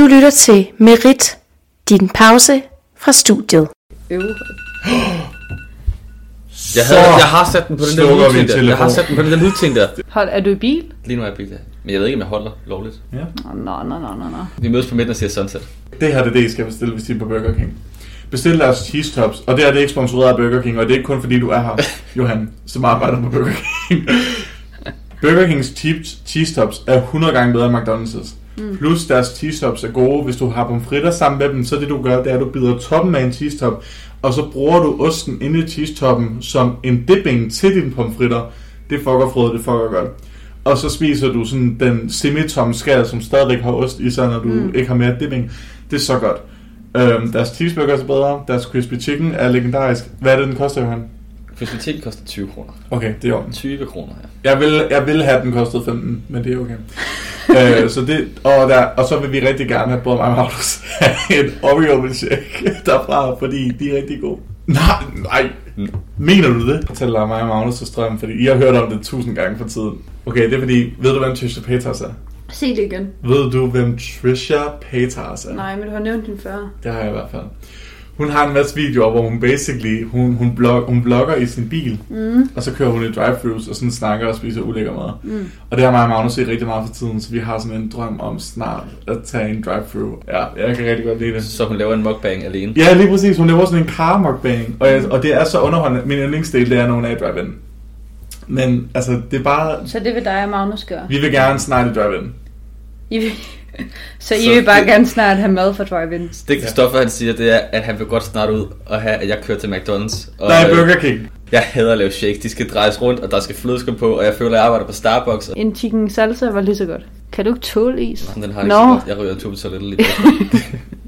Du lytter til Merit, din pause fra studiet. Øv. Jeg, havde, jeg har sat den på den der slukker vi lydting der. Jeg har telefon. sat den på den der lydting der. Hold, er du i bil? Lige nu er jeg bil der. Men jeg ved ikke, om jeg holder lovligt. Nå, nå, nå, nå, nå. Vi mødes på midten og siger sunset. Det her det er det, I skal bestille, hvis I er på Burger King. Bestil deres cheese tops, og det er det ikke sponsoreret af Burger King, og det er ikke kun fordi du er her, Johan, som arbejder på Burger King. Burger Kings cheap- cheese tops er 100 gange bedre end McDonald's. Mm. Plus deres cheese tops er gode. Hvis du har pomfritter sammen med dem, så det du gør, det er, at du bider toppen af en cheese top, og så bruger du osten inde i cheese toppen som en dipping til dine pomfritter. Det fucker frøet, det fucker godt. Og så spiser du sådan den semitomme skal, som stadigvæk har ost i sig, når du mm. ikke har mere dipping. Det er så godt. Øhm, deres cheeseburger er bedre. Deres crispy chicken er legendarisk. Hvad er det, den koster, Johan? Festivitet koster 20 kroner. Okay, det er jo. 20 kroner, ja. Jeg vil, jeg vil have, at den kostede 15, men det er okay. øh, så det, og, der, og så vil vi rigtig gerne have både mig og Magnus en Oreo milkshake derfra, fordi de er rigtig gode. Nej, nej. Mener du det? Fortæller mig og Magnus og Strøm, fordi I har hørt om det tusind gange for tiden. Okay, det er fordi, ved du hvem Trisha Paytas er? Sig det igen. Ved du, hvem Trisha Paytas er? Nej, men du har nævnt den før. Det har jeg i hvert fald. Hun har en masse videoer, hvor hun basically, hun, hun, blog, hun blogger i sin bil, mm. og så kører hun i drive-thrus og sådan snakker og spiser ulækker mad. Mm. Og det har mig og Magnus set rigtig meget for tiden, så vi har sådan en drøm om snart at tage en drive-thru. Ja, jeg kan rigtig godt lide det. Så hun laver en mukbang alene. Ja, lige præcis. Hun laver sådan en car mukbang, og, jeg, og det er så underholdende. Min yndlingsdel, det er, når hun er i drive-in. Men altså, det er bare... Så det vil dig og Magnus gøre. Vi vil gerne snart i drive-in. I vil... Så I Så vil bare det- gerne snart have mad fra drive-in. Det Christoffer han siger, det er, at han vil godt snart ud og have, at jeg kører til McDonald's. Og, Nej, øh, Burger King. Jeg hader at lave shakes. De skal drejes rundt, og der skal flødeskum på, og jeg føler, at jeg arbejder på Starbucks. Og En chicken salsa var lige så godt. Kan du ikke tåle is? den har ikke så godt. Jeg ryger en tur på toilettet lige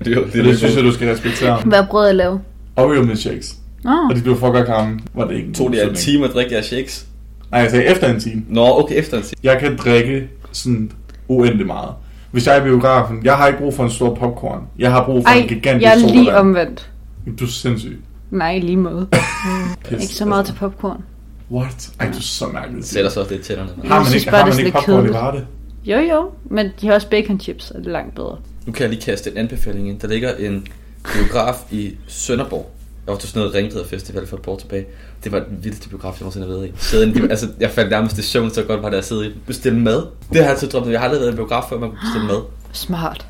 det, er det, er Det, det synes jeg, du skal respektere. Hvad brødet at lave? Oreo milkshakes. Nå, Fordi du fucker kram, var det ikke en Tog det en time at drikke jeres shakes? Nej, jeg sagde efter en time. Nå, okay, efter en time. Jeg kan drikke sådan uendelig meget. Hvis jeg er i biografen, jeg har ikke brug for en stor popcorn. Jeg har brug for ej, en gigantisk jeg er lige sodavand. omvendt. Du er sindssyg. Nej, lige måde. Pis. Ikke så meget til popcorn. What? Ej, du er så mærkelig. Det sætter så også lidt tænderne. Har man ikke, har det man ikke lidt popcorn i. Varde? Jo, jo, men de har også bacon chips, og det er langt bedre. Nu kan jeg lige kaste en anbefaling ind. Der ligger en biograf i Sønderborg. Jeg var til sådan noget Ringrider Festival for et par år tilbage. Det var den vildeste biograf, jeg nogensinde har været i. Sidde inde i- altså, jeg faldt nærmest i søvn, så godt var det at sidde i. Bestille mad. Det har jeg altid drømt om. Jeg har aldrig været i en biograf før, man kunne bestille mad. Smart.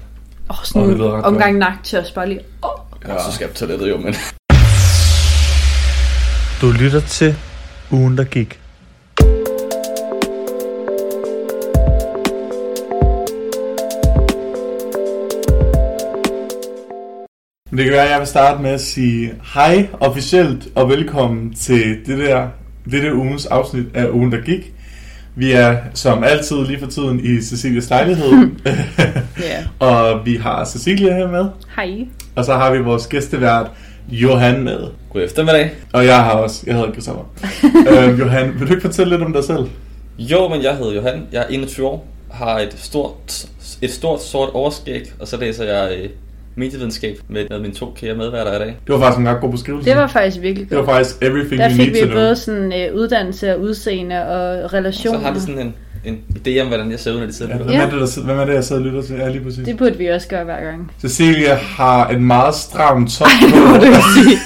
Åh, oh, sådan det oh, ret omgang nachos, bare lige. Oh. Ja. Så skal jeg på toilettet jo, men... Du lytter til ugen, der gik. Men det kan være, at jeg vil starte med at sige hej officielt og velkommen til det der, dette ugens afsnit af ugen, der gik. Vi er som altid lige for tiden i Cecilias lejlighed. Ja. og vi har Cecilia her med. Hej. Og så har vi vores gæstevært Johan med. God eftermiddag. Og jeg har også, jeg hedder Christoffer. øhm, Johan, vil du ikke fortælle lidt om dig selv? Jo, men jeg hedder Johan. Jeg er 21 år. Har et stort, et stort sort overskæg. Og så læser jeg øh, medievidenskab med, med mine to kære medværter i dag. Det var faktisk en ret god beskrivelse. Det var faktisk virkelig det var godt. faktisk everything Der you fik need vi to know. både sådan uh, uddannelse og udseende og Så relationer. har de sådan en, en idé om, hvordan jeg ser ud, når de sidder Ja, ja. hvem, er det, der, sidder- hvem er det, jeg sidder og lytter til? Ja, lige præcis. Det burde vi også gøre hver gang. Cecilia har en meget stram top Ej, det må du ikke sige.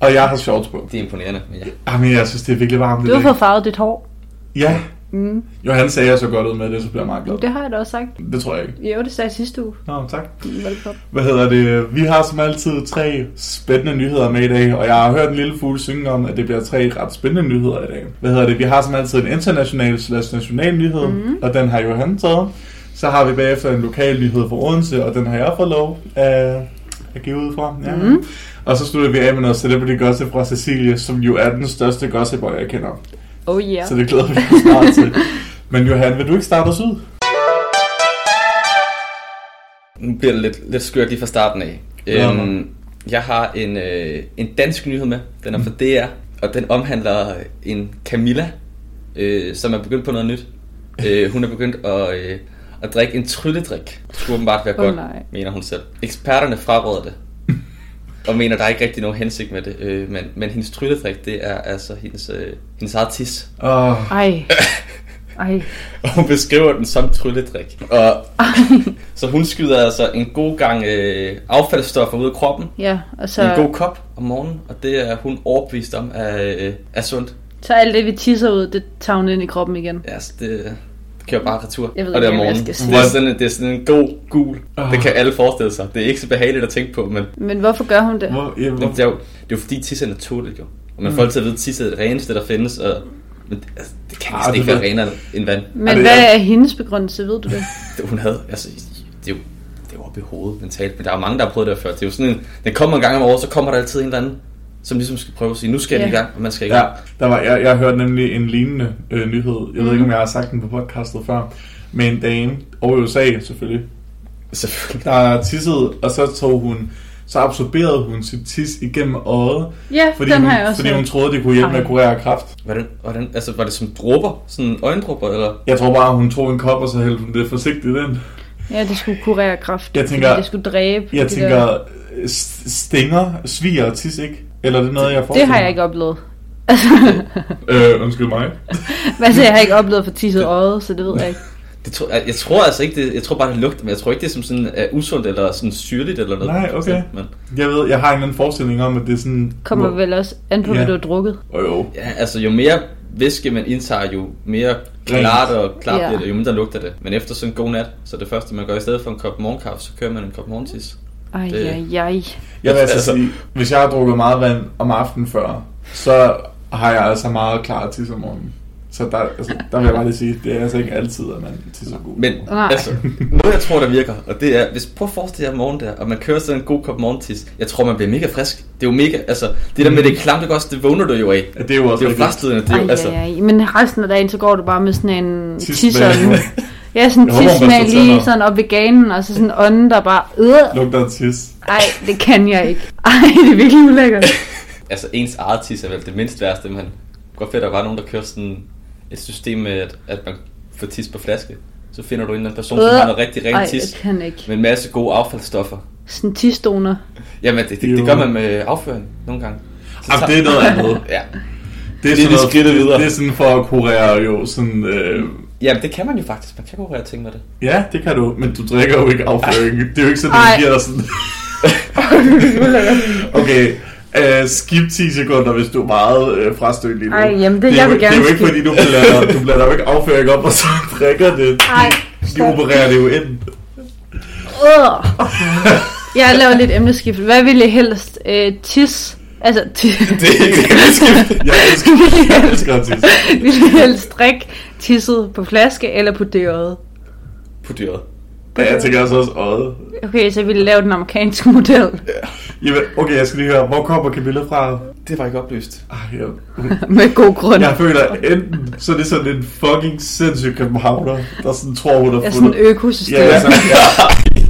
og jeg har shorts på. Det er imponerende, men ja. Jamen, jeg synes, det er virkelig varmt Du har fået farvet dit hår. Ja, Mm. Johan sagde, jeg så godt ud med det, så bliver jeg meget glad. Det har jeg da også sagt. Det tror jeg ikke. Jo, det sagde jeg sidste uge. Nå, tak. Velkommen. Hvad hedder det? Vi har som altid tre spændende nyheder med i dag, og jeg har hørt en lille fugl synge om, at det bliver tre ret spændende nyheder i dag. Hvad hedder det? Vi har som altid en international slash national nyhed, mm. og den har Johan taget. Så har vi bagefter en lokal nyhed fra Odense, og den har jeg fået lov at, at give ud fra. Ja. Mm. Og så slutter vi af med noget celebrity gossip fra Cecilie, som jo er den største gossiper, jeg kender. Oh yeah. Så det glæder vi os snart til. Men Johan, vil du ikke starte os ud? Nu bliver det lidt, lidt skørt lige fra starten af. Ja. Øhm, jeg har en, øh, en dansk nyhed med. Den er fra DR, og den omhandler en Camilla, øh, som er begyndt på noget nyt. Øh, hun er begyndt at, øh, at drikke en trylledrik. Det skulle åbenbart være Åh, godt, nej. mener hun selv. Eksperterne fraråder det. Og mener, der er ikke rigtig nogen hensigt med det. Øh, men, men hendes trylledrik, det er altså hendes, øh, hendes eget tis. Åh, Ej, Ej, Og hun beskriver den som trylledrik. Og så hun skyder altså en god gang øh, affaldsstoffer ud af kroppen. ja, og Så... en god kop om morgenen, og det er hun overbevist om er, øh, er sundt. så alt det, vi tisser ud, det tager hun ind i kroppen igen. Ja, det, det kører bare retur. Jeg ved og det er ikke, jeg morgenen. skal Det er, sådan, en- det er sådan en god gul. Ah. Det kan alle forestille sig. Det er ikke så behageligt at tænke på, men Men hvorfor gør hun det? Hvor, ja, det er jo, det er jo fordi tisse er naturligt jo. Og man får altid at vide, at tisse er det reneste, der findes, og men det, altså, det kan Ah, næsten ikke det være renere end vand. Men hvad er hendes begrundelse, ved du det? Det, hun havde, altså, det er jo, det er jo oppe i hovedet mentalt, men der er jo mange, der har prøvet det før. Det er jo sådan en, den kommer en gang om året, så kommer der altid en eller anden, som ligesom skal prøve at sige, nu skal jeg Ja. i gang, og man skal i ja, gang. der var, jeg, jeg hørte nemlig en lignende øh, nyhed. Jeg ved ikke, om jeg har sagt den på podcastet før. Med en dame over i USA selvfølgelig. Selvfølgelig. Der tissede, og så tog hun så absorberede hun sit tis igennem øjet, Ja, fordi, den hun, har jeg også fordi hun troede, det kunne hjælpe med at kurere kræft. Hvordan, hvordan, altså, var det som dråber? Sådan øjendråber, eller? Jeg tror bare, hun tog en kop, og så hældte hun det forsigtigt ind. Ja, det skulle kurere kræft. Jeg fordi tænker- det skulle dræbe. Jeg de tænker, der- øh, st- stinger, sviger og tis, ikke? Eller er det noget, jeg Det forestiller har jeg ikke oplevet. Øh, undskyld mig. Altså, jeg har ikke oplevet for tisset øjet, så det ved jeg ikke. Det tror, jeg, jeg, tror altså ikke, det, jeg tror bare, det lugter, men jeg tror ikke, det er som sådan er usundt eller sådan syrligt eller noget. Nej, okay. Men, Jeg ved, jeg har en eller anden forestilling om, at det er sådan... Kommer vel også an på, Ja. hvad du har drukket. Oh, jo. ja, altså jo mere væske man indtager, jo mere klart og klart Ja. bliver det, jo mindre lugter det. Men efter sådan en god nat, så det første man gør i stedet for en kop morgenkaffe, så kører man en kop morgentis. Ej, Det- ej, ej. Jeg vil altså Altså- sige, hvis jeg har drukket meget vand om aftenen før, så har jeg altså meget klar tis om morgenen. Så der, altså, der vil jeg bare lige sige, det er altså ikke altid, at man tisser god. Men Nej. altså, noget jeg tror, der virker, og det er, hvis prøv at forestille jer om morgenen der, og man kører sådan en god kop morgentis, jeg tror, man bliver mega frisk. Det er jo mega, altså, det der med det klamt, ikke også, det vågner du jo af. Ja, det er jo også Det er jo frastødende, det er jo, Ej, altså, ej, ej. Men resten af dagen, så går du bare med sådan en tisser. Ja, sådan Jeg tismag børster lige tænder. sådan op ved ganen, og så sådan en ånde, der bare... Øh, Lugter af tis. ej, det kan jeg ikke. Ej, det er virkelig ulækkert. altså ens eget tis er vel det mindst værste, men godt fedt, at der var nogen, der kører sådan et system med, at, at man får tis på flaske. Så finder du en eller anden person, som Øh. har noget rigtig rent Ej, tis, det kan ikke. med en masse gode affaldsstoffer. Sådan en tisdoner. Jamen, det, det, det gør man med afføring nogle gange. Så Jamen, tager- det er noget andet. Ja. Det er, Det er sådan det noget- videre. Det er sådan for at kurere jo sådan... Øh, Jamen, det kan man jo faktisk. Man kan kurere ting med det. ja, det kan du, men du drikker jo ikke afføring. Det er jo ikke sådan, det giver dig sådan... okay, uh, skip 10 sekunder, hvis du er meget uh, frastødt lige nu. Ej, jamen, det- er jeg jo, vil gerne Det er jo ikke, fordi du blander, du blander jo ikke afføring op, og så drikker det. Ej, De opererer det jo ind. Øh. Jeg laver lidt emneskift. Hvad vil I helst? Øh, tis? Altså, tis. Det er ikke det. Jeg elsker, jeg elsker at tisse. vil I helst drikke tisset på flaske eller på det øjet? På dyret. Ja, jeg tænker altså også øjet. Okay, så vil I lave den amerikanske model. Jamen, okay, jeg skal lige høre, hvor kommer Camilla fra? Det var ikke oplyst. Ej, jeg, Med god grund. jeg føler enten, så er det sådan en fucking sindssyg københavner, der sådan tror, hun har Ja, sådan fundet... en økosystem. Ja, ja, sådan,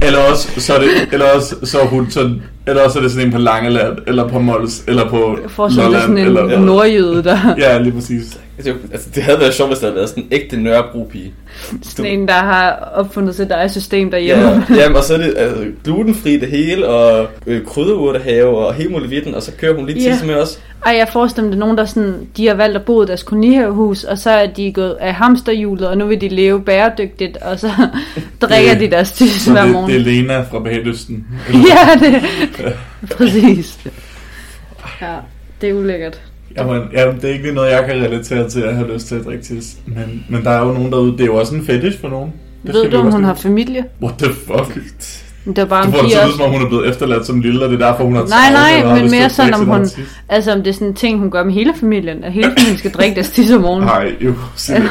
ja. Eller også, så er det, eller også, så er hun sådan, eller også er det sådan en på Langeland, eller på Mols, eller på Jeg får sådan, sådan en eller, nordjyde, der Ja, lige præcis. Altså, altså, det havde været sjovt, hvis der havde været sådan en ægte Nørrebro-pige. sådan en, der har opfundet sit eget system derhjemme. Ja, jamen, og så er det altså, glutenfri det hele, og øh, krydderurtehave, og hele muligheden, og så kører hun lige Ja. tisse med os. Ej, jeg forestiller mig, det er nogen, der sådan, de har valgt at bo i deres kolonihavehus, og så er de gået af hamsterhjulet, og nu vil de leve bæredygtigt, og så drikker Det- de deres tis hver det, morgen. det er Lena fra Bagelysten. Ja, det Præcis. Ja, det er ulækkert. Jamen, jamen, det er ikke lige noget, jeg kan relatere til at have lyst til at drikke tis. Men, men der er jo nogen derude, det er jo også en fetish for nogen. Det Ved du, om hun har familie? What the fuck? Det var bare Du en får det også. som om hun er blevet efterladt som lille, og det er derfor, hun har Nej, nej, men mere sådan, om hun... tis. Altså, om det er sådan en ting, hun gør med hele familien, at hele familien skal drikke deres tis om morgenen. Nej, jo, det.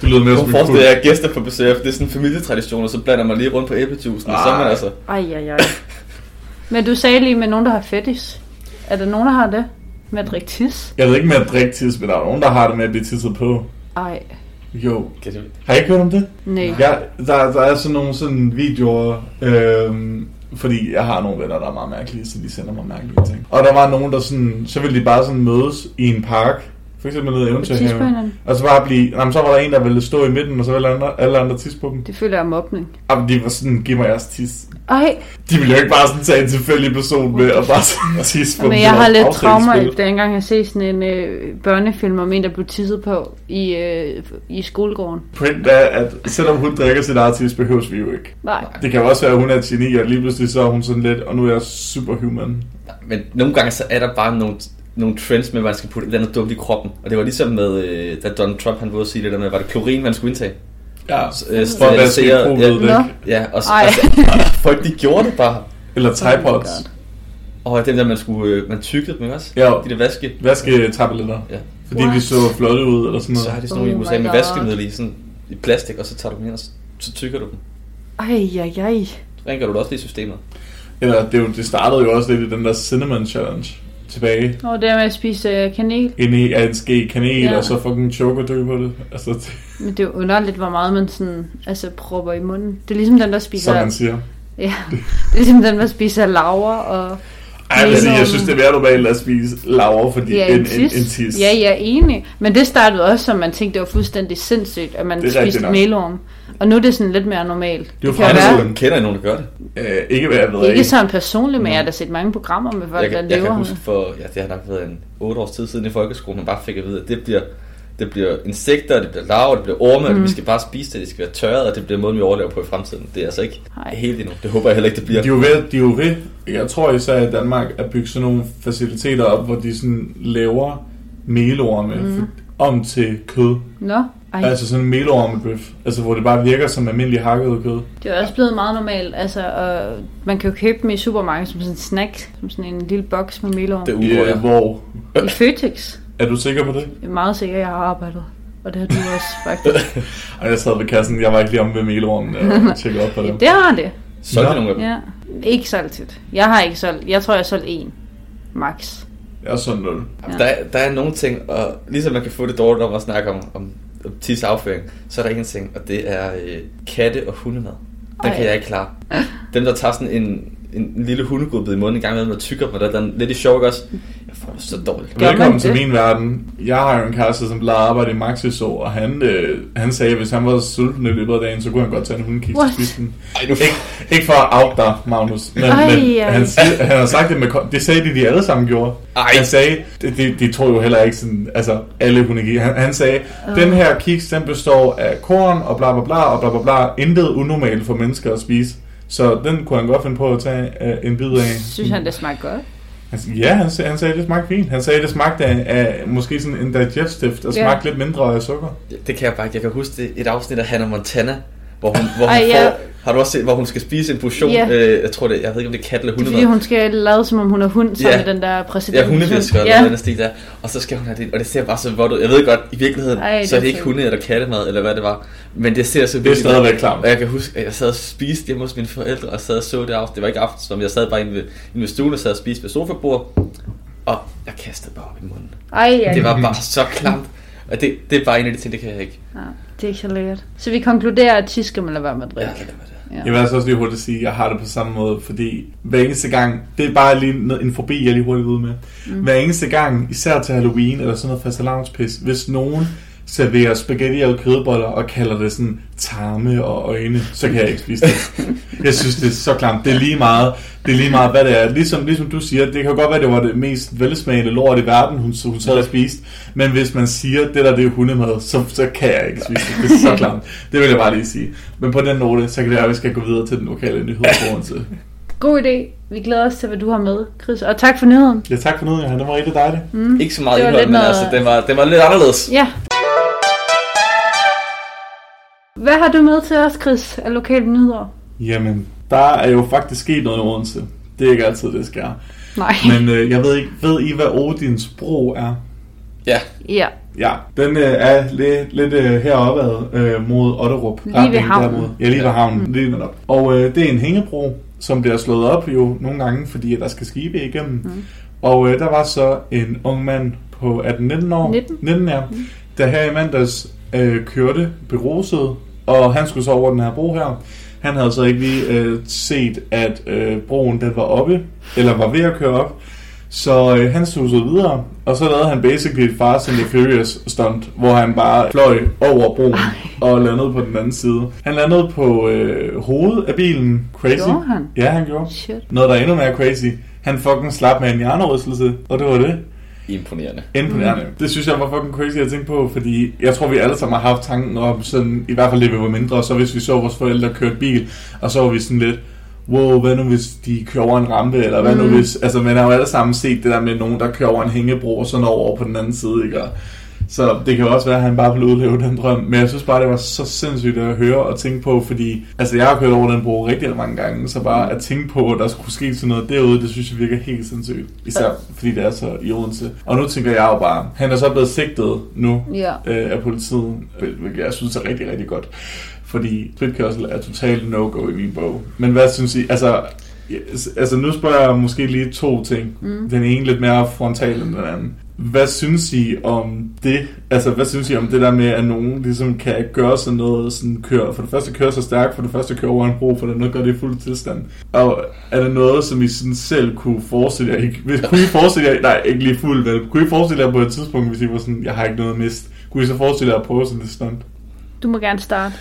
Det lyder mere som en jeg gæster på besøg, for det er sådan en familietradition, og så blander man lige rundt på æblejuicen, og så er man altså... Ej, ej, ej. Men du sagde lige med nogen, der har fetish. Er der nogen, der har det? Med at drikke tis? Jeg ved ikke med at drikke tis, men der er nogen, der har det med at blive tisset på. Ej, Jo. Har I ikke hørt om det? nej. Ja, der, der er sådan nogle sådan videoer, øhm, fordi jeg har nogle venner, der er meget mærkelige, så de sender mig mærkelige ting. Og der var nogen, der sådan, så ville de bare sådan mødes i en park, For eksempel nede i eventyrhaven. Og så bare blive, jamen, så var der en, der ville stå i midten, og så ville andre, alle andre tisse på dem. Det føler jeg mobning. Jamen, de var sådan, giv mig jeres tis. Ej, De ville jo ikke bare sådan tage en tilfældig person med, og bare sådan tisse på dem. men jeg har lidt traumer, aftalespil. da engang jeg set sådan en øh, børnefilm om en, der blev tisset på i, øh, i skolegården. Point er, at selvom hun drikker sit eget tis, behøves vi jo ikke. Nej. Det kan også være, at hun er et geni, og lige pludselig så er hun sådan lidt, og nu er jeg superhuman. Men nogle gange så er der bare nogle, nogle trends med, at man skal putte et eller andet dumt i kroppen. Og det var ligesom med, øh, da Donald Trump han var ude at sige det der med, var det klorin, man skulle indtage? Ja, Øh, for at vaske ja. Nå. Ja, og, altså, folk de gjorde det bare. Eller Oh tripods. God. Og dem der, man skulle, øh, man tykkede dem ikke også? Ja. De der vaske. Vasketabletter. Ja. Fordi de What? så flotte ud, eller sådan Så noget. har de sådan nogle Oh i USA med vaskemiddel i, sådan, i plastik, og så tager du dem ind, og så, så tykker du dem. Ej, ej, ej. Så rengør du det også lige i systemet. Eller det, er jo- det startede jo også lidt i den der Cinnamon Challenge tilbage. Og det er med at spise øh, kanel. Inde i en ske kanel, Ja. og så fucking choco dø på det. Altså, det, Men det er jo underligt, hvor meget man sådan, altså, propper i munden. Det er ligesom den, der spiser... som man siger. Ja, det er ligesom den, der spiser laver og... Ej, jeg, vil sige, jeg synes, det er mere normalt at spise laver, fordi Ja, en, en tis. en, en tis. Ja, jeg er enig. Men det startede også, som man tænkte, det var fuldstændig sindssygt, at man Det spiste melorm. Og nu er det sådan lidt mere normalt. Det er jo være, Amazon. Kender nogen, der gør det? Øh, ikke hvad jeg ved ikke af. sådan personligt, men jeg har da set mange programmer med folk, Jeg, der kan, jeg lever. kan huske for, ja, det har nok været en 8 års tid siden i folkeskolen, man bare fik at vide, at det bliver, det bliver insekter, det bliver larver, det bliver orme, mm. og vi skal bare spise det, det skal være tørret, og det bliver måden, vi overlever på i fremtiden. Det er altså ikke Nej. helt endnu. Det håber jeg heller ikke, det bliver. De er jo ved, de er jo ved, jeg tror især i Danmark, at bygge sådan nogle faciliteter op, hvor de sådan laver melorme mm. om til kød. Nå, ej, Altså sådan en melormebøf. Altså hvor det bare virker som almindelig hakket kød. det er også blevet meget normalt. Altså, og man kan jo købe dem i supermarkedet som sådan en snack, som sådan en lille boks med melorm. Det I, ugår øh, hvor... I Føtex. Er du sikker på det? Jeg er meget sikker, jeg har arbejdet. Og det har du også, faktisk. Og jeg sad ved kassen, jeg var ikke lige om ved melormen og tjekkede op på dem. det har det. Solgte Nå. nogle af dem? Ja. Ikke solgt tit. Jeg har ikke solgt. Jeg tror, jeg har solgt en. Max. Jeg er sådan nul. Der, er, der er nogle ting, og ligesom man kan få det dårligt om at snakke om, om, om tis afføring, så er der en ting, og det er øh, katte og hundemad. Den Ej. kan jeg ikke klare. Dem, der tager sådan en, en lille hundegodbid i munden en gang med, og tykker på det, der er lidt i sjov, også? Jeg får det så dårligt. Velkommen til min verden. Jeg har jo en kæreste, som at arbejde i Maxi så, og han, øh, han sagde, at hvis han var sulten i løbet af dagen, så kunne han godt tage en hundekiks og What? spise den. Ej, nu Ikke, ikke for at out dig, Magnus, men, Ej, men ej. han, siger, han har sagt det med... Det sagde de, de alle sammen gjorde. Ej. Han sagde, det, de, de tror jo heller ikke sådan, altså alle hundekiks. Han, han sagde, den her kiks, den består af korn og bla bla bla og bla bla bla. Intet unormalt for mennesker at spise. Så den kunne han godt finde på at tage øh, en bid af. Synes han, det smagte godt? Han, sagde- ja, han, sagde, han sagde, det smagte fint. Han sagde, det smagte af, af måske sådan en digestive, der Ja. smagte lidt mindre af sukker. Det, det kan jeg bare ikke. Jeg kan huske det, et afsnit af Hannah Montana, hvor hun, hvor hun Ej, får, ja. har du også set, hvor hun skal spise en portion, Ja. øh, jeg tror det, jeg ved ikke om det er kat eller Det er fordi, hun skal lade, som om hun er hund, sammen Ja. med den der præsident. Ja, hundevisker eller ja. noget stil der. Og så skal hun have det, og det ser bare så godt ud. Jeg ved godt, i virkeligheden, Ej, det så er er det ikke hunde eller kattemad, eller hvad det var. Men det ser så Det er vildt ud. stadigvæk klamt. Og jeg kan huske, at jeg sad og spiste hjemme hos mine forældre, og sad og så det aften. Det var ikke aftensmad, men jeg sad bare inde ved, inde ved stuen og sad og spiste ved sofabord. Og jeg kastede bare op i munden. Ej, ja. Det var bare så klamt. Og det, det er bare en af de ting, det kan jeg ikke. ja. Det er ikke så lækkert. Så vi konkluderer, at tis skal man lade være med at Ja, drikke. lad være med det. Ja. Jeg vil altså også lige hurtigt sige, at jeg har det på samme måde, fordi hver eneste gang, det er bare lige noget- en forbi, jeg lige hurtigt ud med. Mm. Hver eneste gang, især til Halloween eller sådan noget fastelavnspis, hvis nogen serverer spaghetti og kødboller og kalder det sådan tarme og øjne, så kan jeg ikke spise det. Jeg synes, det er så klamt. Det er lige meget, det er lige meget hvad det er. Ligesom, ligesom du siger, det kan godt være, det var det mest velsmagende lort i verden, hun, hun sad og spiste. Men hvis man siger, det der det er hundemad, så, så kan jeg ikke spise det. Det er så klamt. Det vil jeg bare lige sige. Men på den note, så kan det være, at vi skal gå videre til den lokale nyhedsforbundelse. God idé. Vi glæder os til, hvad du har med, Chris. Og tak for nyheden. Ja, tak for noget, Johan. Det var rigtig dejligt. Mm. Ikke så meget Det var indhold, lidt men noget- altså, den var, den var lidt anderledes. Ja. Hvad har du med til os, Chris, af lokale nyheder? Jamen, der er jo faktisk sket noget i Odense. Det er ikke altid, det sker. Nej. Men øh, jeg ved ikke, ved I, hvad Odins bro er? Ja, Ja. Ja, den øh, er lidt, lidt øh, heroppe øh, mod Otterup. Lige ved havnen. dermod. Ja, lige ved havnen. Mm. Lige netop. Og øh, det er en hængebro, som bliver slået op jo nogle gange, fordi der skal skibe igennem. Mm. Og øh, der var så en ung mand på 18-19 år. 19. 19 ja. Mm. Der her i mandags øh, kørte beruset, og han skulle så over den her bro her. Han havde så ikke lige øh, set, at øh, broen den var oppe, eller var ved at køre op. Så øh, han susede videre, og så lavede han basically et Fast and the Furious stunt, hvor han bare fløj over broen og landede på den anden side. Han landede på øh, hovedet af bilen. Crazy. Gjorde han? Ja, han gjorde. Shit. Noget, der er endnu mere crazy. Han fucking slap med en hjernerystelse, og det var det. Imponerende. Imponerende. Mm. Det synes jeg var fucking crazy at tænke på, fordi jeg tror, vi alle sammen har haft tanken om, sådan, i hvert fald vi var mindre, så hvis vi så vores forældre køre bil, og så var vi sådan lidt, wow, hvad nu hvis de kører over en rampe, eller hvad mm. nu hvis, altså man har jo alle sammen set det der med nogen, der kører over en hængebro, og så når over på den anden side, ikke? Og, så det kan jo også være, at han bare ville udleve den drøm. Men jeg synes bare, det var så sindssygt at høre og tænke på, fordi altså, jeg har kørt over den bro rigtig mange gange, så bare at tænke på, at der skulle ske sådan noget derude, det synes jeg virker helt sindssygt. Især fordi det er så i Odense. Og nu tænker jeg jo bare, han er så blevet sigtet nu Ja. øh, af politiet, hvilket jeg synes er rigtig, rigtig godt. Fordi spritkørsel er totalt no-go i min bog. Men hvad synes I? Altså, altså nu spørger jeg måske lige to ting. Mm. Den ene lidt mere frontal end den anden. Hvad synes I om det? Altså, hvad synes I om det der med, at nogen ligesom kan gøre sådan noget, sådan køre, for det første køre så stærkt, for det første køre over en bro, for det andet gør det i fuld tilstand. Og er det noget, som I sådan selv kunne forestille jer? Ikke? Hvis, kunne I forestille jer, nej, ikke lige fuld, vel? Kunne I forestille jer på et tidspunkt, hvis I var sådan, jeg har ikke noget at miste? Kunne I så forestille jer at prøve sådan et stunt? Du må gerne starte.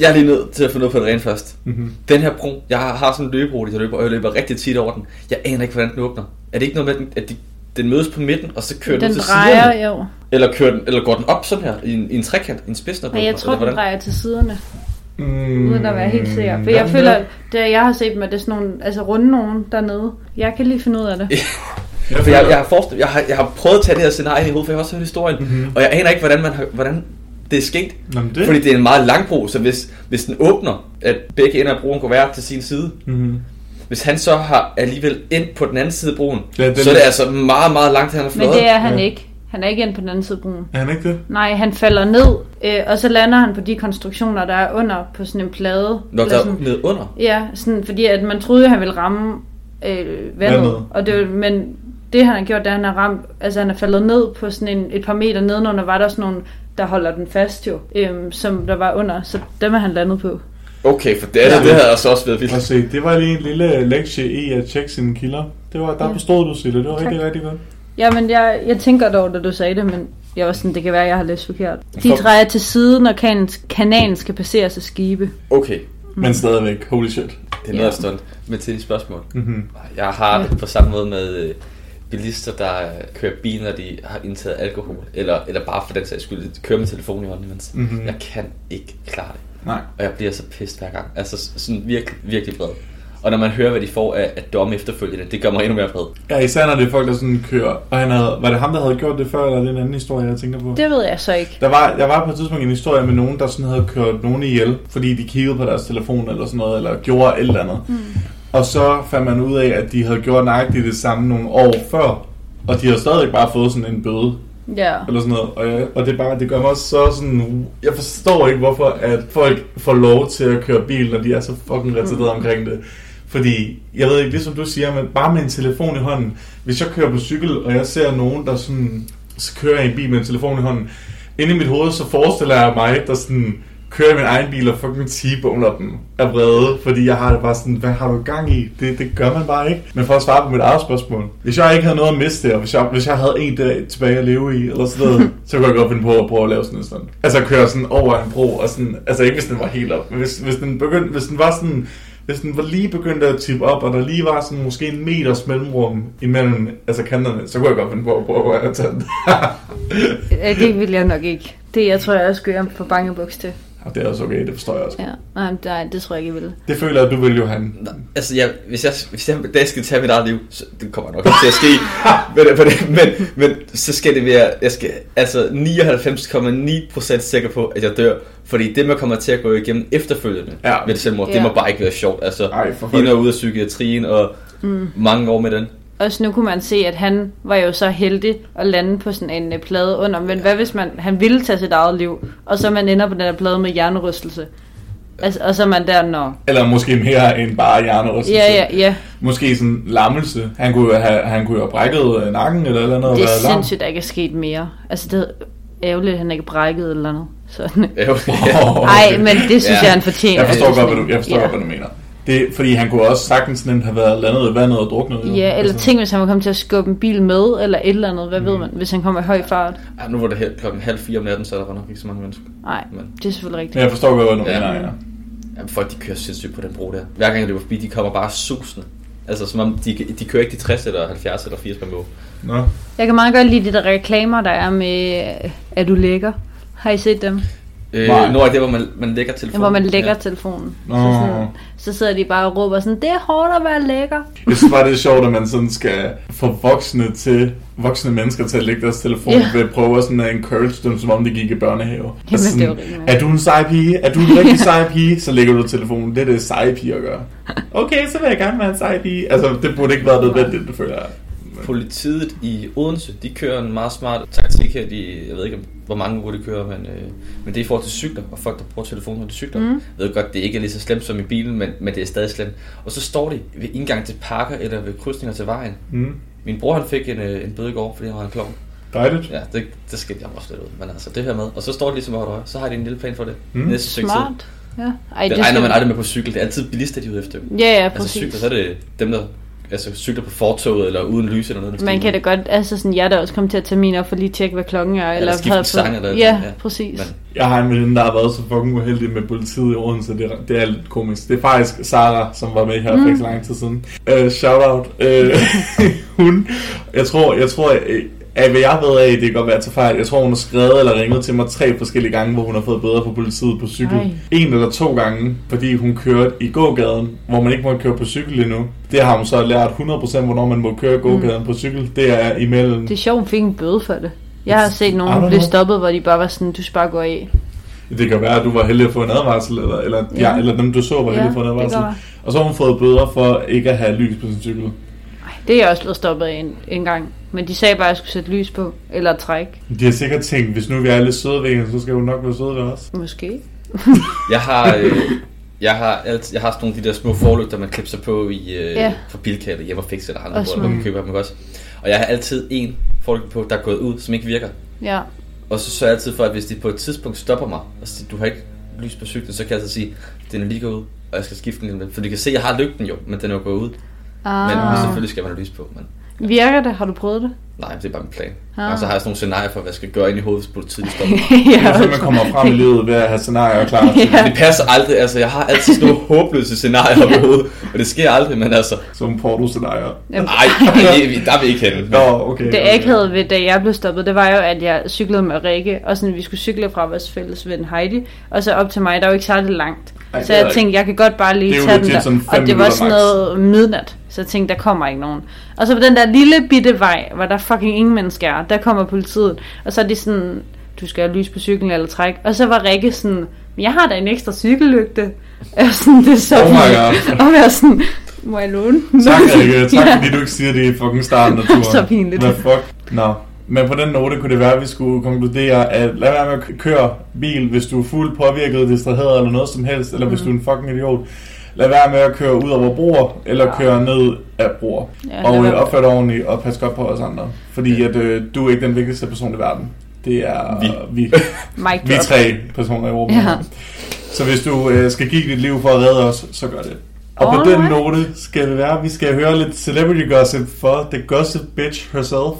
Jeg er lige nødt til at finde ud på det rent først. Mhm. Den her bro, jeg har, har sådan en løbebro, jeg løber, og jeg løber rigtig tit over den. Jeg aner ikke, hvordan den åbner. Er det ikke noget med, at de, den mødes på midten, og så kører den, Den ud til drejer siderne? jo. Eller, kører den, eller går den op sådan her, i en, i en trekant, i en spids? Men jeg tror, Eller den drejer til siderne, Mm, uden at være helt sikker. For ja, jeg føler, det jeg har set med, det er sådan nogle, altså runde nogen dernede. Jeg kan lige finde ud af det. Jeg, For jeg, jeg, har forestillet, jeg, har, jeg har prøvet at tage det her scenarie i hovedet, for jeg har også hørt historien. Mhm. Og jeg aner ikke, hvordan, man har, hvordan det er sket. Nå, men det... Fordi det er en meget lang bro, så hvis, hvis den åbner, at begge ender af broen går hver til sin side, Mm-hmm. Hvis han så har alligevel ind på den anden side af broen, Ja, den så er er- det altså meget, meget langt, han har Men flået. det er han Ja. ikke. Han er ikke inde på den anden side af broen. Er han ikke det? Nej, han falder ned, øh, og så lander han på de konstruktioner, der er under på sådan en plade. Når Eller der sådan, er ned under. ja, sådan, fordi at man troede, at han ville ramme øh, vandet. Vandet. Og det, men det han har gjort, det er, at han har ramt, altså han er faldet ned på sådan en, et par meter nedenunder, var der sådan nogle, der holder den fast jo, øhm, som der var under, så dem er han landet på. Okay, for det, ja. Ja. det havde altså også været Prøv at vildt. se, det var lige en lille lektie i at tjekke sine kilder. Det var, der bestod du, Sille. Det var Tak. rigtig, rigtig godt. Jamen, jeg, jeg tænker dog, da du sagde det, men jeg var sådan, det kan være, jeg har læst forkert. De For- drejer til side, når kanalen, kanalen skal passeres af skibe. Okay, Men stadigvæk, holy shit. det er noget stund. Men til de spørgsmål. Mm-hmm. Jeg har det på samme måde med øh, bilister, der kører bil, når de har indtaget alkohol. Eller, eller bare for den sags skyld, kører med telefon i hånden imens. Mhm. Jeg kan ikke klare det. Nej. Og jeg bliver så pissed hver gang. Altså sådan virkelig, virkelig vred. Og når man hører, hvad de får af, af domme efterfølgende, det gør mig endnu mere vred. Ja, især når det er folk, der sådan kører. Og han havde, var det ham, der havde gjort det før, eller er det en anden historie, jeg tænker på? Det ved jeg så ikke. Der var, jeg var på et tidspunkt en historie med nogen, der sådan havde kørt nogen ihjel, fordi de kiggede på deres telefon eller sådan noget, eller gjorde et eller andet. Mm. Og så fandt man ud af, at de havde gjort nøjagtigt det samme nogle år før, og de har stadig bare fået sådan en bøde, Ja. eller sådan noget. Og, jeg, og det, er bare, det gør mig så sådan... Jeg forstår ikke, hvorfor at folk får lov til at køre bil, når de er så fucking retarderet omkring det. Fordi, jeg ved ikke, det som du siger, men bare med en telefon i hånden. Hvis jeg kører på cykel, og jeg ser nogen, der sådan... Så kører i en bil med en telefon i hånden. Inde i mit hoved, så forestiller jeg mig, der sådan kører i min egen bil og fucking t-boner dem af vrede, fordi jeg har det bare sådan, hvad har du gang i? Det, det gør man bare ikke. Men for at svare på mit eget spørgsmål. Hvis jeg ikke havde noget at miste, og hvis jeg, hvis jeg havde en dag tilbage at leve i, eller sådan noget, så kunne jeg godt finde på at prøve at lave sådan sådan. Altså køre sådan over en bro, og sådan, altså ikke hvis den var helt op, men hvis, hvis, den, begyndte, hvis den var sådan, hvis den var lige begyndt at tippe op, og der lige var sådan måske en meters mellemrum imellem altså kanterne, så kunne jeg godt finde på at prøve at tage den. Ja, det vil jeg nok ikke. Det jeg tror jeg også gør på bangebuks til. Og det er også okay, det forstår jeg også. Ja. Nej, men nej, det tror jeg ikke, jeg vil. Det føler jeg, at du vil, Johan. Nå, Altså, jeg, hvis, jeg, hvis jeg dag skal tage mit eget liv, så det kommer nok ikke til at ske. men, men, men, men, så skal det være, jeg skal altså 99,9% sikker på, at jeg dør. Fordi det, man kommer til at gå igennem efterfølgende Ja. med det selvmord, Ja. det må bare ikke være sjovt. Altså, Ej, for lige når ude af psykiatrien og mm. mange år med den. Også nu kunne man se, at han var jo så heldig at lande på sådan en øh, plade under. Men hvad hvis man, han ville tage sit eget liv, og så man ender på den der plade med hjernerystelse? Altså, og så man der, når... Eller måske mere end bare hjernerystelse. Ja, ja, ja. Måske sådan lammelse. Han kunne jo have, han kunne jo have brækket øh, nakken eller eller andet. Det er sindssygt, der ikke er sket mere. Altså, det er ærgerligt, at han ikke brækket eller noget. Sådan. Ja, okay. Åh, Ej, men det synes Ja. jeg, han fortjener. Jeg forstår godt, hvad du, jeg forstår ja. godt, hvad du mener. Det, fordi han kunne også sagtens nemt have været landet i vandet og druknet. jo. Ja, eller Altså, tænk, hvis han var kommet til at skubbe en bil med, eller et eller andet, hvad ved man, hvis han kommer i høj fart. Ja, nu var det helt klokken halv fire om natten, så der var nok ikke så mange mennesker. Nej, Men det er selvfølgelig rigtigt. Ja, jeg forstår godt, hvad du Ja. mener, ja. ja, folk de kører sindssygt på den bro der. Hver gang jeg løber forbi, de kommer bare susende. Altså som om, de, de kører ikke de 60 eller 70 eller 80 på Nå. Jeg kan meget godt lide de der reklamer, der er med, er du lækker? Har I set dem? Øh, Nej. nu er det, hvor man, man lægger telefonen. Hvor man lægger Ja. telefonen. Så, sådan, så sidder de bare og råber sådan, det er hårdt at være lækker. Jeg synes bare, det er sjovt, at man sådan skal få voksne til voksne mennesker til at lægge deres telefon Ja. ved at prøve at sådan at encourage dem, som om de gik i børnehave. Jamen, sådan, det er rigtig er du en sej pige? Er du en rigtig sej pige? Så lægger du telefonen. Det er det seje piger gør. Okay, så vil jeg gerne være en sej pige. Altså, det burde ikke være nødvendigt, det føler jeg. Politiet i Odense, de kører en meget smart taktik her. De, jeg ved ikke, hvor mange uger de kører, men, øh, men det er i forhold til cykler, og folk, der bruger telefonen, når de cykler. Mm. Jeg ved godt, det ikke er lige så slemt som i bilen, men, men det er stadig slemt. Og så står de ved indgang til parker eller ved krydsninger til vejen. Mm. Min bror, han fik en, øh, en bøde i går, fordi han var en klovn. Dejligt. Ja, det, det skal jeg også lidt ud. Men altså, det her med. Og så står de ligesom højt så har de en lille plan for det. Mm. Næste stykke tid. Smart. Ja. Ej, Det regner man aldrig med på cykel. Det er altid bilister, de er ude efter. Ja, ja, Altså præcis. cykler, så er det dem, der altså, cykler på fortoget eller uden lys eller noget. Man kan da godt, altså sådan, jeg er da også kommet til at tage min op for lige at tjekke, hvad klokken er. Eller, skifte havde sang fået- eller Ja, ja. præcis. Men, Jeg har en veninde, der har været så fucking uheldig med politiet i Odense. Det er, det er lidt komisk. Det er faktisk Sara, som var med her for ikke så lang tid siden. Uh, shout out. Uh, hun, jeg tror, jeg tror, øh, af hvad jeg ved af, det kan godt være til fejl. Jeg tror, hun har skrevet eller ringet til mig tre forskellige gange, hvor hun har fået bøder på politiet på cykel. Ej. En eller to gange, fordi hun kørte i gågaden, hvor man ikke må køre på cykel endnu. Det har hun så lært 100% hvornår man må køre i gågaden på cykel. Det er imellem Det er sjovt, hun fik en bøde for det. Jeg har set nogen blive stoppet, hvor de bare var sådan, du skal bare gå af. Det kan være, at du var heldig at få en advarsel, eller, eller, ja. Ja. Eller dem du så var heldig Ja, at få en advarsel. Og så har hun fået bøder for ikke at have lys på sin cykel. Det er jeg også blevet stoppet af en, en gang. Men de sagde bare, at jeg skulle sætte lys på. Eller træk. De har sikkert tænkt, hvis nu vi er lidt søde ved hende, så skal hun nok være søde ved os. Måske. jeg har... Øh, jeg har, alt, jeg har sådan nogle af de der små forlygter, man klipser på i, øh, Ja. fra Bilka eller Hjem og Fix eller andre, hvor, man mig. køber dem også. Og jeg har altid en forlygte på, der er gået ud, som ikke virker. Ja. Og så sørger jeg altid for, at hvis de på et tidspunkt stopper mig, og siger, du har ikke lys på cyklen, så kan jeg altså sige, den er lige gået ud, og jeg skal skifte den. For de kan se, at jeg har lygten jo, men den er jo gået ud. Ah. Men selvfølgelig skal man have lys på. Men Virker det? Har du prøvet det? nej, det er bare min plan. Ah. Og så har jeg sådan nogle scenarier for, hvad jeg skal gøre ind i hovedet, hvis politiet stopper mig. Det er sådan, man kommer frem i livet ved at have scenarier klar. Ja. Det passer aldrig, altså jeg har altid sådan nogle håbløse scenarier op i hovedet, og det sker aldrig, men altså, Som porno-scenarier. Nej, der er vi ikke henne. Nå, okay. Det okay. akavede ved, da jeg blev stoppet, det var jo, at jeg cyklede med Rikke, og sådan, vi skulle cykle fra vores fælles ven Heidi, og så op til mig, der var ikke særlig langt. Ej, så jeg tænkte, jeg kan godt bare lige tage den der. Og det var sådan noget midnat, så jeg tænkte, der kommer ikke nogen. Og så på den der lille bitte vej, hvor der fucking ingen mennesker er, der kommer politiet, og så er de sådan, du skal have lys på cyklen eller træk. Og så var Rikke sådan, "Men jeg har da en ekstra cykellygte. Og sådan, det er så Oh my god. Og jeg sådan, må jeg låne? den?" Tak, Rikke. Tak, Ja. fordi du ikke siger det i fucking starten af turen. Så pinligt. Hvad fuck? Nå. Men på den note kunne det være, at vi skulle konkludere, at lad være med at køre bil, hvis du er fuld påvirket, distraheret eller noget som helst, eller hvis du er en fucking idiot. Lad være med at køre ud over broer, eller Ja. køre ned af broer. Ja, og øh, opfør dig ordentligt, og pas godt på os andre. Fordi at, øh, du er ikke den vigtigste person i verden. Det er Vi. vi, vi tre personer i Europa. Ja. Så hvis du øh, skal give dit liv for at redde os, så gør det. Og på Alright. den note skal det være, at vi skal høre lidt celebrity gossip for The Gossip Bitch herself.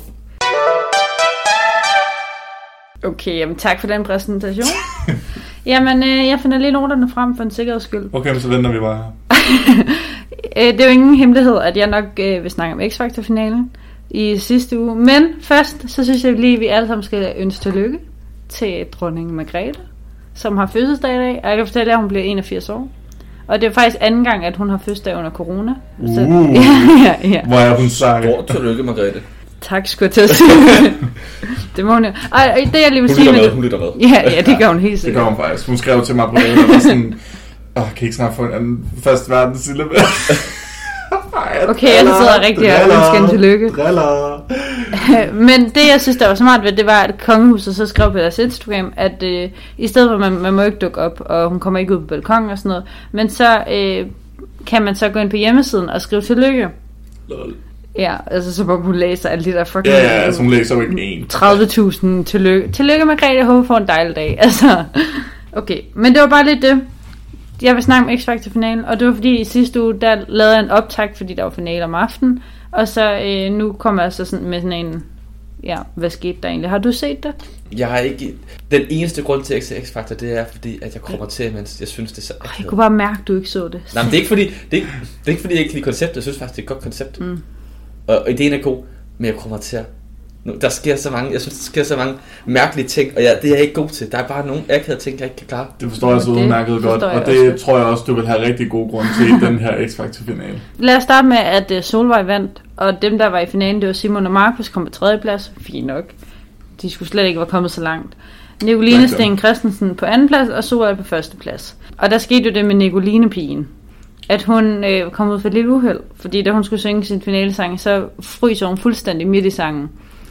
Okay, jamen tak for den præsentation. jamen, øh, jeg finder lige noterne frem for en sikkerheds skyld. Okay, men så venter vi bare her. Øh, det er jo ingen hemmelighed, at jeg nok øh, vil snakke om X-Factor-finalen i sidste uge. Men først, så synes jeg lige, at vi alle sammen skal ønske tillykke til dronning Margrethe, som har fødselsdag i dag. Og jeg kan fortælle jer, at hun bliver 81 år. Og det er faktisk anden gang, at hun har fødselsdag under corona. Så, Uh. ja, ja. Hvor er hun sej. Stort tillykke, Margrethe. Tak, skulle jeg til at sige. det må hun jo. Ej, det jeg lige vil Hun sige med med, det. hun lytter med. Ja, ja, det gør hun helt Det sikkert. gør hun faktisk. Hun skrev til mig på det, og var sådan, Åh, kan I ikke snart få en anden fast verdens syllable? Okay, jeg sidder rigtig og ønsker hende tillykke. Driller. Men det, jeg synes, der var smart ved, det var, at kongehuset så skrev på deres Instagram, at øh, i stedet for, at man, man må ikke dukke op, og hun kommer ikke ud på balkongen og sådan noget, men så øh, kan man så gå ind på hjemmesiden og skrive tillykke. Lol. Ja, altså så må hun læse alle de der fucking Ja, ja, altså hun læser jo ikke en. 30.000 tillykke. Tillykke, Margrethe, jeg håber, får en dejlig dag. Altså, okay, men det var bare lidt det. jeg vil snakke om X-Factor finalen, og det var fordi i sidste uge, der lavede jeg en optag, fordi der var finale om aftenen, og så øh, nu kommer jeg så sådan med sådan en, ja, hvad skete der egentlig? Har du set det? Jeg har ikke... Den eneste grund til, at jeg ikke ser X-Factor, det er, fordi at jeg kommer til, mens jeg synes, det er så Jeg akavet. kunne bare mærke, at du ikke så det. Nej, men det er ikke fordi, det er ikke, det er ikke fordi, jeg ikke kan lide konceptet. Jeg synes faktisk, det er et godt koncept. Mm. Og, og ideen er god, men jeg kommer til at... Nu, der sker så mange, jeg synes, der sker så mange mærkelige ting, og jeg, det er jeg ikke god til. Der er bare nogle akavede ting, jeg ikke kan klare. Det forstår jeg så udmærket godt, og også det godt. tror jeg også, du vil have rigtig god grund til i den her X-Factor-finale. Lad os starte med, at øh, Solvej vandt, og dem, der var i finalen, det var Simon og Markus, kom på tredje plads. Fint nok. De skulle slet ikke være kommet så langt. Nicoline Sten Christensen på anden plads, og Solvej på første plads. Og der skete jo det med Nicoline-pigen, at hun øh, kom ud for et lille uheld, fordi da hun skulle synge sin finalesang, så fryser hun fuldstændig midt i sangen.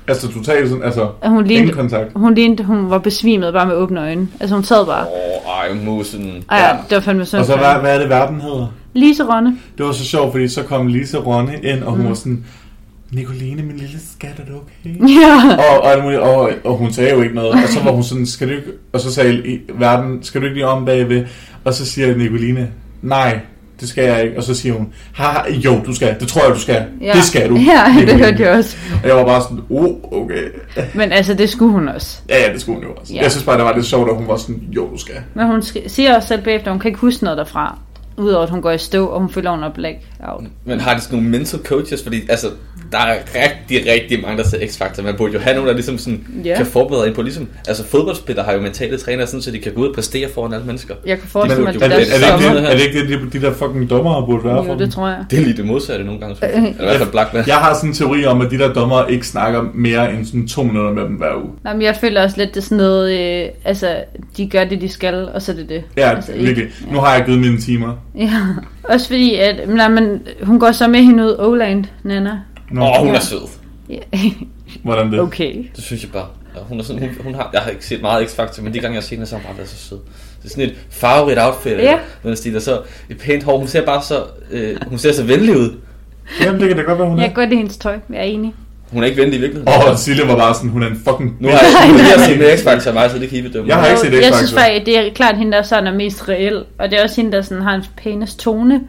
Altså totalt sådan, altså Og hun ingen lignede, kontakt. hun lignede, hun var besvimet bare med åbne øjne. Altså hun sad bare. Åh, ej, musen. Ej, ja, det var fandme synd. Og så hvad, hvad er det, verden hedder? Lise Rønne. Det var så sjovt, fordi så kom Lise Ronne ind, og hun Mm. var sådan, Nicoline, min lille skat, er det okay? Ja. og, og, og, og hun sagde jo ikke noget, og så var hun sådan, skal du ikke, og så sagde verden, skal du ikke lige om bagved, og så siger Nicoline, nej, det skal jeg ikke, og så siger hun, ha, jo, du skal, det tror jeg, du skal, Ja. det skal du. Ja, det hørte jeg også. Og jeg var bare sådan, oh, okay. Men altså, det skulle hun også. Ja, ja, det skulle hun jo også. Ja. Jeg synes bare, det var lidt sjovt, at hun var sådan, jo, du skal. Men hun siger også selv bagefter, at hun kan ikke huske noget derfra. Udover at hun går i stå, og hun føler under blackout. Men har de sådan nogle mental coaches? Fordi altså, der er rigtig, rigtig mange, der ser X-Factor. Man burde jo have nogen, der ligesom sådan, Ja. kan forberede en på. Ligesom, altså fodboldspillere har jo mentale trænere, sådan, så de kan gå ud og præstere foran alle mennesker. Jeg kan forestille mig, at Er, det er, det det, er det ikke det, de, de der fucking dommere burde være for Jo, dem? det tror jeg. Det er lige det modsatte nogle gange. Eller i hvert fald Blackman. Jeg har sådan en teori om, at de der dommere ikke snakker mere end sådan to minutter med dem hver uge. Nej, men jeg føler også lidt, det er sådan noget, øh, altså, de gør det, de skal, og så er det det. Ja, altså, virkelig. Nu har jeg givet mine timer. Ja, også fordi, at nej, men, hun går så med hende ud Oland, Nana. Nå, Åh, oh, hun Ja. er sød. Ja. hvordan det? okay. Det synes jeg bare. Ja, hun er sådan, hun, hun har, jeg har ikke set meget X-Factor, men de gange jeg har set hende, så har hun bare været så sød. Det er sådan et farverigt outfit, Ja. eller stil, og så et pænt hår. Hun ser bare så, øh, hun ser så venlig ud. Jamen, det kan da godt være, hun er. Jeg kan godt lide hendes tøj, jeg er enig. Hun er ikke venlig i virkeligheden. Åh, oh, Silje var bare sådan, hun er en fucking... Nu har jeg, nu har jeg set med X-Factor mig, så det kan I bedømme. Jeg har ikke set Jeg X-Factor. synes faktisk, det er klart hende, der sådan er mest reel. Og det er også hende, der sådan har en pænest tone.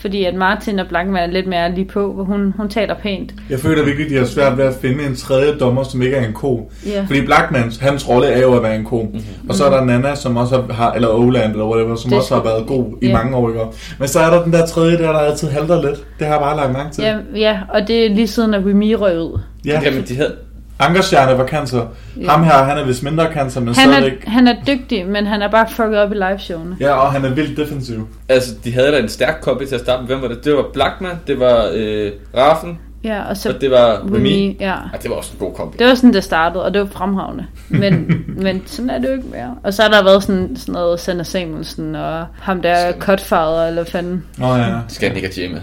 Fordi at Martin og Blankman er lidt mere lige på, hvor hun, hun taler pænt. Jeg føler virkelig, de har svært ved at finde en tredje dommer, som ikke er en ko. Ja. Fordi Blackmans, hans rolle er jo at være en ko. Mhm. Og så er der Nana, som også har, eller Oland, eller whatever, som Det- også har været god i mange år, ikke? Men så er der den der tredje der, der altid halter lidt. Det har jeg bare lagt mærke til. Ja, ja, og det er lige siden, at Remy røg ud. Ja. Jamen, de havde, Ankerstjerne var cancer. Ja. Ham her, han er vist mindre cancer, men Han stadigvæk... er, han er dygtig, men han er bare fucket op i liveshowene. Ja, og han er vildt defensiv. altså, de havde da en stærk kombi til at starte med. Hvem var det? Det var Blackman, det var øh, Raffen, Ja, og så og det var Remy. Remy, ja. Ja, det var også en god kombi. Det var sådan, det startede, og det var fremragende. Men, men sådan er det jo ikke mere. Og så har der været sådan, sådan noget Sander Samuelsen, og ham der Cutfather, eller fanden. Nå ja. Skal Nick og Jay med.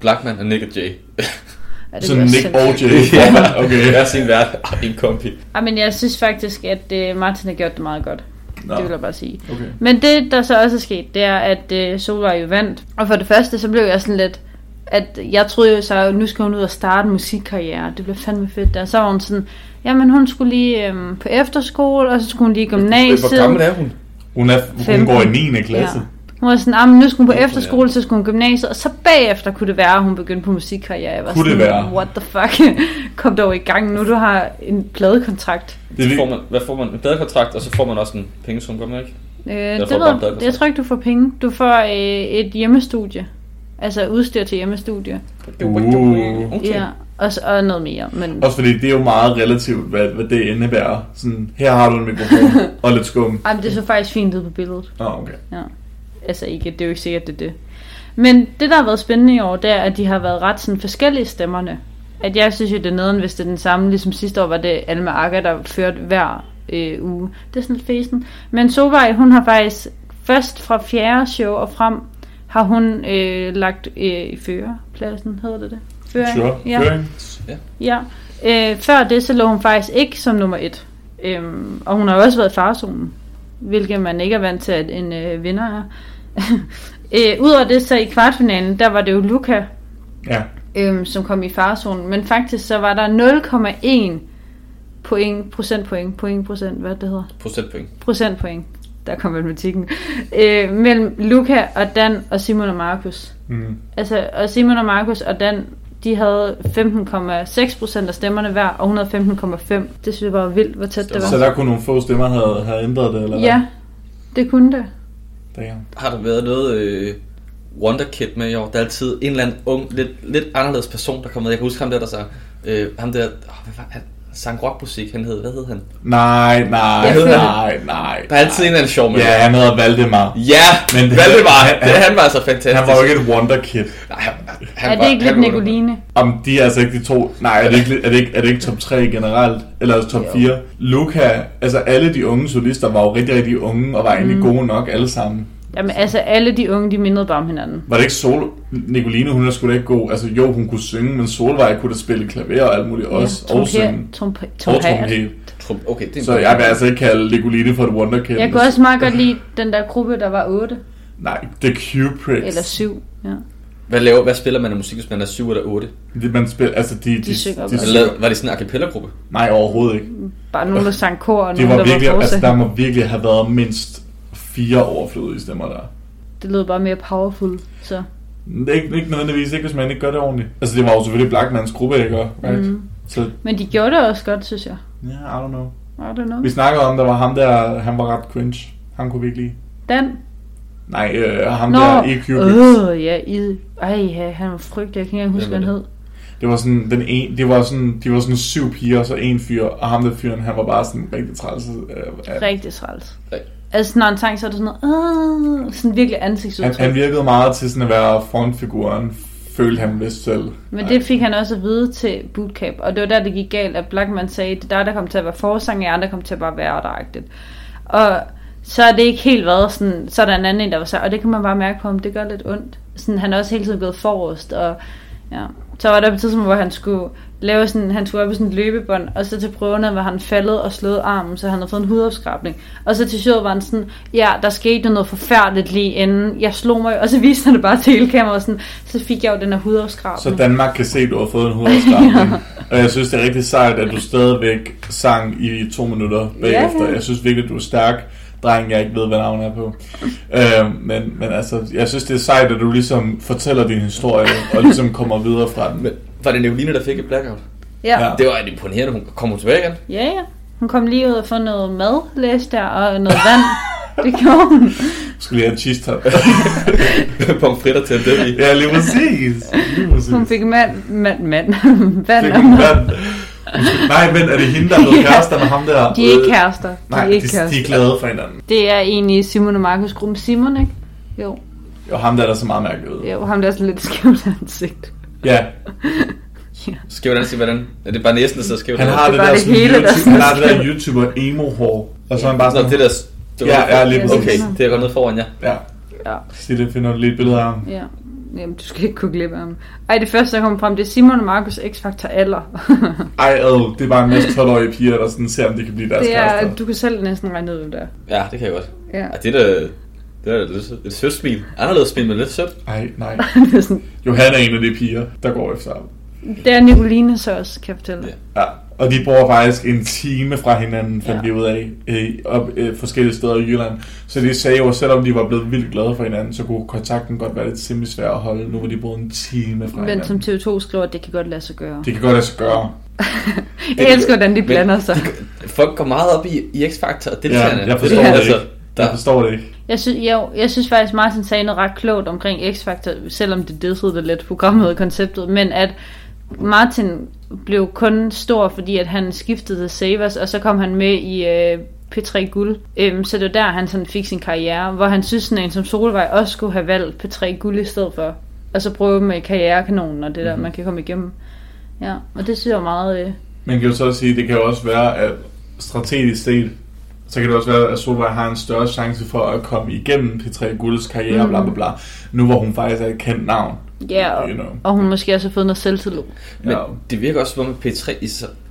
Blackman og Nick og Jay. Ja, det Så Nick og Jay. Okay. Hver sin vært. En kombi. Ej, men jeg synes faktisk, at uh, Martin har gjort det meget godt. Nå, Det vil jeg bare sige. okay. Men det, der så også er sket, det er, at uh, Solvej jo vandt. Og for det første, så blev jeg sådan lidt... At jeg troede jo så, at nu skal hun ud og starte en musikkarriere. Det blev fandme fedt der. Så var hun sådan... Jamen, hun skulle lige øhm, på efterskole, og så skulle hun lige i gymnasiet. Hvor gammel er hun? Hun, er, hun 15. går i 9. klasse. Ja. Hun var sådan, ah, men nu skulle hun på efterskole, så skulle hun gymnasiet, og så bagefter kunne det være, at hun begyndte på musikkarriere. Jeg var Kunne det sådan, være? what the fuck, kom dog i gang nu, du har en pladekontrakt. Det Så får man, hvad får man? En badekontrakt, og så får man også en pengesum, gør man ikke? Øh, det, ved, pladekontrakt. det tror jeg ikke, du får penge. Du får øh, et hjemmestudie. Altså udstyr til hjemmestudie. Uh. Okay. Ja, og, så- og noget mere. Men Også fordi det er jo meget relativt, hvad, hvad det indebærer. Sådan, her har du en mikrofon og lidt skum. ej, men det så faktisk fint ud på billedet. Nå, okay. Ja. Altså ikke, det er jo ikke sikkert, det er det. Men det, der har været spændende i år, det er, at de har været ret sådan forskellige stemmerne. At jeg synes jo, det er nederen, hvis det er den samme. Ligesom sidste år var det Alma Akker, der førte hver øh, uge. Det er sådan lidt fesen. Men Sovej, hun har faktisk først fra fjerde show og frem, har hun øh, lagt øh, i førerpladsen, hedder det det? Føring? Sure. Ja. Føring. Ja. Øh, før det, så lå hun faktisk ikke som nummer et. Øhm, og hun har også været i farzonen, hvilket man ikke er vant til, at en øh, vinder er. øh, Udover det, så i kvartfinalen, der var det jo Luca, Ja. øhm, som kom i farzonen. Men faktisk så var der 0,1 point, procentpoint, point, procent, hvad det hedder, Procentpoint. procentpoint der kom matematikken, øh, mellem Luca og Dan og Simon og Markus. Mm. Altså, og Simon og Markus og Dan, de havde 15,6 procent af stemmerne hver, og hun havde 15,5. Det synes jeg var vildt, hvor tæt det Så var. der kunne nogle få stemmer have, have ændret det, eller Ja, det kunne det. Damn. Har der været noget øh, Wonderkid med i år? Der er altid en eller anden ung, lidt, lidt anderledes person, der kommer med. Jeg kan huske ham der, der så... Øh, ham der... Oh, hvad var han? Sang rockmusik, han hed... Hvad hed han? Nej, nej, føler- nej, nej. Der er altid en eller anden sjov med. Ja, han hedder Valdemar. Ja, Men det- Valdemar, han- han, han var altså fantastisk. Han var jo ikke et wonderkid. Nej, han, han Er var, det ikke han lidt var- Nicoline? Om de er altså ikke de to... Nej, er det ikke, er det ikke, er det ikke top 3 generelt? Eller altså top Jo. 4? Luca, altså alle de unge solister var jo rigtig, rigtig unge, og var egentlig gode nok alle sammen. Jamen altså, alle de unge, de mindede bare om hinanden. Var det ikke Sol... Nicoline, hun er sgu da ikke god. Altså jo, hun kunne synge, men Solvej kunne da spille klaver og alt muligt også. Og synge. trompet. Og Trompet. Trum- Okay, det er Så jeg vil altså ikke kalde Nicoline for et wonderkid. Jeg kunne også meget godt lide den der gruppe, der var 8 Nej, The Cupricks. eller 7. Ja. Hvad, laver, hvad spiller man af musik, hvis man er 7 eller 8? Det, man spiller, altså de, de, synger de, bare. de, Eller var det sådan en a cappella-gruppe? Nej, overhovedet ikke. Bare nogen, der sang kor, og Det nogen, var der virkelig, var altså der må virkelig have været mindst fire overflødige stemmer der. Det lød bare mere powerful. Så. Det er ikke, ikke nødvendigvis, ikke hvis man ikke gør det ordentligt. Altså det var jo selvfølgelig Blackmans gruppe, ikke? Right? Mm. Så, Men de gjorde det også godt, synes jeg. ja, yeah, I don't know. I don't know. Vi snakkede om, der var ham der, han var ret cringe. Han kunne vi ikke lide. Dan? Nej, øh, ham Nå, der Cupricks. Åh, ja, i, ej, ja, han var frygtelig. Jeg kan ikke engang huske, hvad han hed. Det var sådan, den en, det var sådan, de var sådan syv piger, og så en fyr, og ham der fyren, han var bare sådan rigtig træls. Øh, Rigtig træls. Rigtig. Altså, når han sang, så er det sådan noget, øh, sådan virkelig han, ansigtsudtryk. han virkede meget til sådan at være frontfiguren, følte han vist selv. Men det fik han også at vide til bootcamp, og det var der, det gik galt, at Blackman sagde, det er der, der kom til at være forsang, og andre kom til at bare være der Og så er det ikke helt været sådan, så er der en anden en, der var så, og det kan man bare mærke på ham, det gør lidt ondt. Sådan, han er også hele tiden gået forrest, og ja. Så var der på et tidspunkt, hvor han skulle lave sådan, han skulle op i sådan et løbebånd, og så til prøverne var han faldet og slået armen, så han havde fået en hudafskrabning. Og så til showet var han sådan, ja, der skete noget forfærdeligt lige inden, jeg slog mig, og så viste han det bare til hele kameraet, sådan, så fik jeg jo den her hudafskrabning. Så Danmark kan se, at du har fået en hovedafskrabning. Og jeg synes, det er rigtig sejt, at du stadigvæk sang i to minutter bagefter. Ja. Jeg synes virkelig, du er stærk dreng, jeg ikke ved, hvad navnet er på. Øh, men, men altså, jeg synes, det er sejt, at du ligesom fortæller din historie, og ligesom kommer videre fra den. Men var det Nicoline, der fik et blackout? ja. Ja. Ja. Det var imponerende. Hun kom hun tilbage igen. Ja, ja. Hun kom lige ud og få noget mad, læste der, og noget vand. Det gjorde hun. Skulle lige have en cheese top. Pomfritter til det i. ja, lige præcis. Lige præcis. Hun fik mand, mand, mand, vand Fik og vand. Nej, men er det hende, der er blevet kærester med ham der? De er ikke kærester. De Nej, er de, ikke de kærester. er glade for hinanden. Det er egentlig Simon og Markus gruppen Simon, ikke? Jo, Jo, ham der er der så meget mærkeligt ud. jo ham der er sådan lidt skævt ansigt. Ja, Skæv den, hvordan? Er det bare næsten, der sidder skævt? han har Det det, er bare der, det sådan hele, der YouTube, sådan han har det der. YouTuber emo hår. Og så er han bare Nå, sådan, det der... Det Ja, ja, lige Okay, det er godt ned foran, ja. ja, Ja, sig det, finder du lige et billede af ham. ja. Jamen, du skal ikke kunne glip af ham. Ej, det første, der kommer frem, det er Simon og Markus X-Factor alder. Ej, ad, det er bare en masse 12-årige piger, der sådan ser, om de kan blive deres det er, kærester. du kan selv næsten regne ud, hvem det er. Ja, det kan jeg godt. Ja. Ej, det er da... Det er lidt, et sødt smil. Anderledes smil, men lidt sødt. Ej, nej. det, sådan, Johan er en af de piger, der går efter ham. Det er Nicoline så også, kan jeg fortælle. Ja. Ja, og de bor faktisk en time fra hinanden, fandt Ja. vi ud af, øh, op, øh, forskellige steder i Jylland. Så de sagde jo, at selvom de var blevet vildt glade for hinanden, så kunne kontakten godt være lidt simpelthen svær at holde, nu hvor de boede en time fra Men som hinanden. TV2 skriver, det kan godt lade sig gøre. Det kan godt lade sig gøre. Jeg elsker, hvordan de blander sig. Folk går meget op i, i X-Factor og deltagerne. Ja, jeg forstår det altså, Jeg der, forstår det ikke. Jeg synes, jeg, jeg synes faktisk, Martin sagde noget ret klogt omkring X-Factor, selvom det dissede det lidt programmet og konceptet, men at Martin blev kun stor, fordi at han skiftede til Savers, og så kom han med i øh, P3 Guld. Øhm, så det var der, han sådan fik sin karriere, hvor han synes, sådan en som Solvej også skulle have valgt P3 Guld i stedet for. Og så prøve med karrierekanonen og det der, man kan komme igennem. Ja, og det synes jeg meget... Øh, Man kan jo så sige, det kan jo også være, at strategisk set, så kan det også være, at Solvej har en større chance for at komme igennem P3 Gulds karriere, Mm. bla bla bla. Nu hvor hun faktisk er et kendt navn. Ja, og, You know. og hun måske også har fået noget selvtillid. men Ja. det virker også som om at P3 i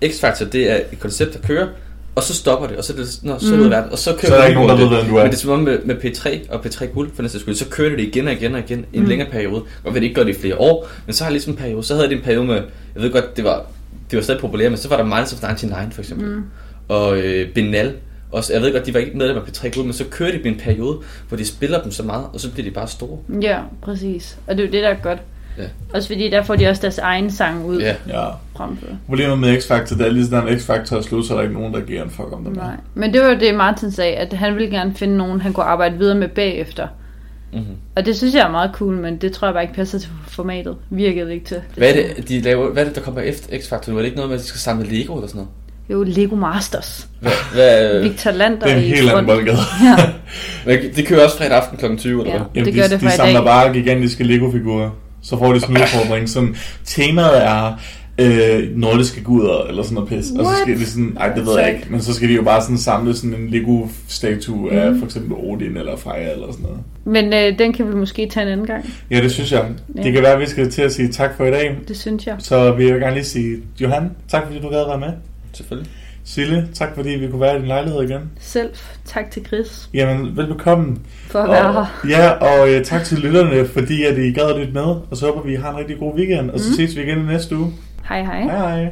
X-Factor, det er et koncept, der kører, og så stopper det, og så er det, nå, så Mm. ud verden, og så kører Så er der ikke nogen, der ved, det. hvem du er. Men det er som om med, med P3 og P3 Guld, for næste skyld, så kører det igen og igen og igen i en Mm. længere periode. Og ved det ikke gør det i flere år, men så har jeg ligesom en periode, så havde det en periode med, jeg ved godt, det var, det var stadig populært, men så var der Minds of 99 for eksempel, Mm. og øh, Benal, Og så, jeg ved godt, de var ikke medlem af P3 Guld, men så kører de dem en periode, hvor de spiller dem så meget, og så bliver de bare store. Ja, præcis. Og det er jo det, der er godt. Ja. Også fordi der får de også deres egen sang ud Ja. Ja. fremfor. Problemet med X-Factor, det er lige sådan, at X-Factor er slut, så er der ikke nogen, der giver en fuck om det. Nej. Men det var det, Martin sagde, at han ville gerne finde nogen, han kunne arbejde videre med bagefter. Mm-hmm. Og det synes jeg er meget cool, men det tror jeg bare ikke passer til formatet. Virkede ikke til. Hvad er det, de laver, hvad er det, der kommer efter X-Factor? Er det ikke noget med, at de skal samle Lego eller sådan noget? Jo, Lego Masters. Hvad, hvad, Victor Lander Det er en Øh, helt anden boldgade. Ja, hvad, de kører også fredag aften kl. 20, eller Ja. hvad? Jamen, Det de, gør det fra de samler dag. bare gigantiske Lego-figurer. Så får de sådan en udfordring. Sådan, temaet er øh, nordiske guder, eller sådan noget pis. Og så What? skal de sådan, nej det ved jeg ikke, men så skal de jo bare sådan samle sådan en Lego-statue af Mhm. for eksempel Odin eller Freja eller sådan noget. men øh, den kan vi måske tage en anden gang. Ja, det synes jeg. Ja. Det kan være, at vi skal til at sige tak for i dag. Det synes jeg. Så vil jeg gerne lige sige, Johan, tak fordi du gad at være med. Selvfølgelig. Sille, tak fordi vi kunne være i din lejlighed igen. Selv tak til Chris Jamen, velbekomme. for at være her. ja, og øh, tak til lytterne, fordi at I gad at lytte med. Og så håber vi, I har en rigtig god weekend. Og så Mhm. ses vi igen i næste uge. Hej hej. Hej hej.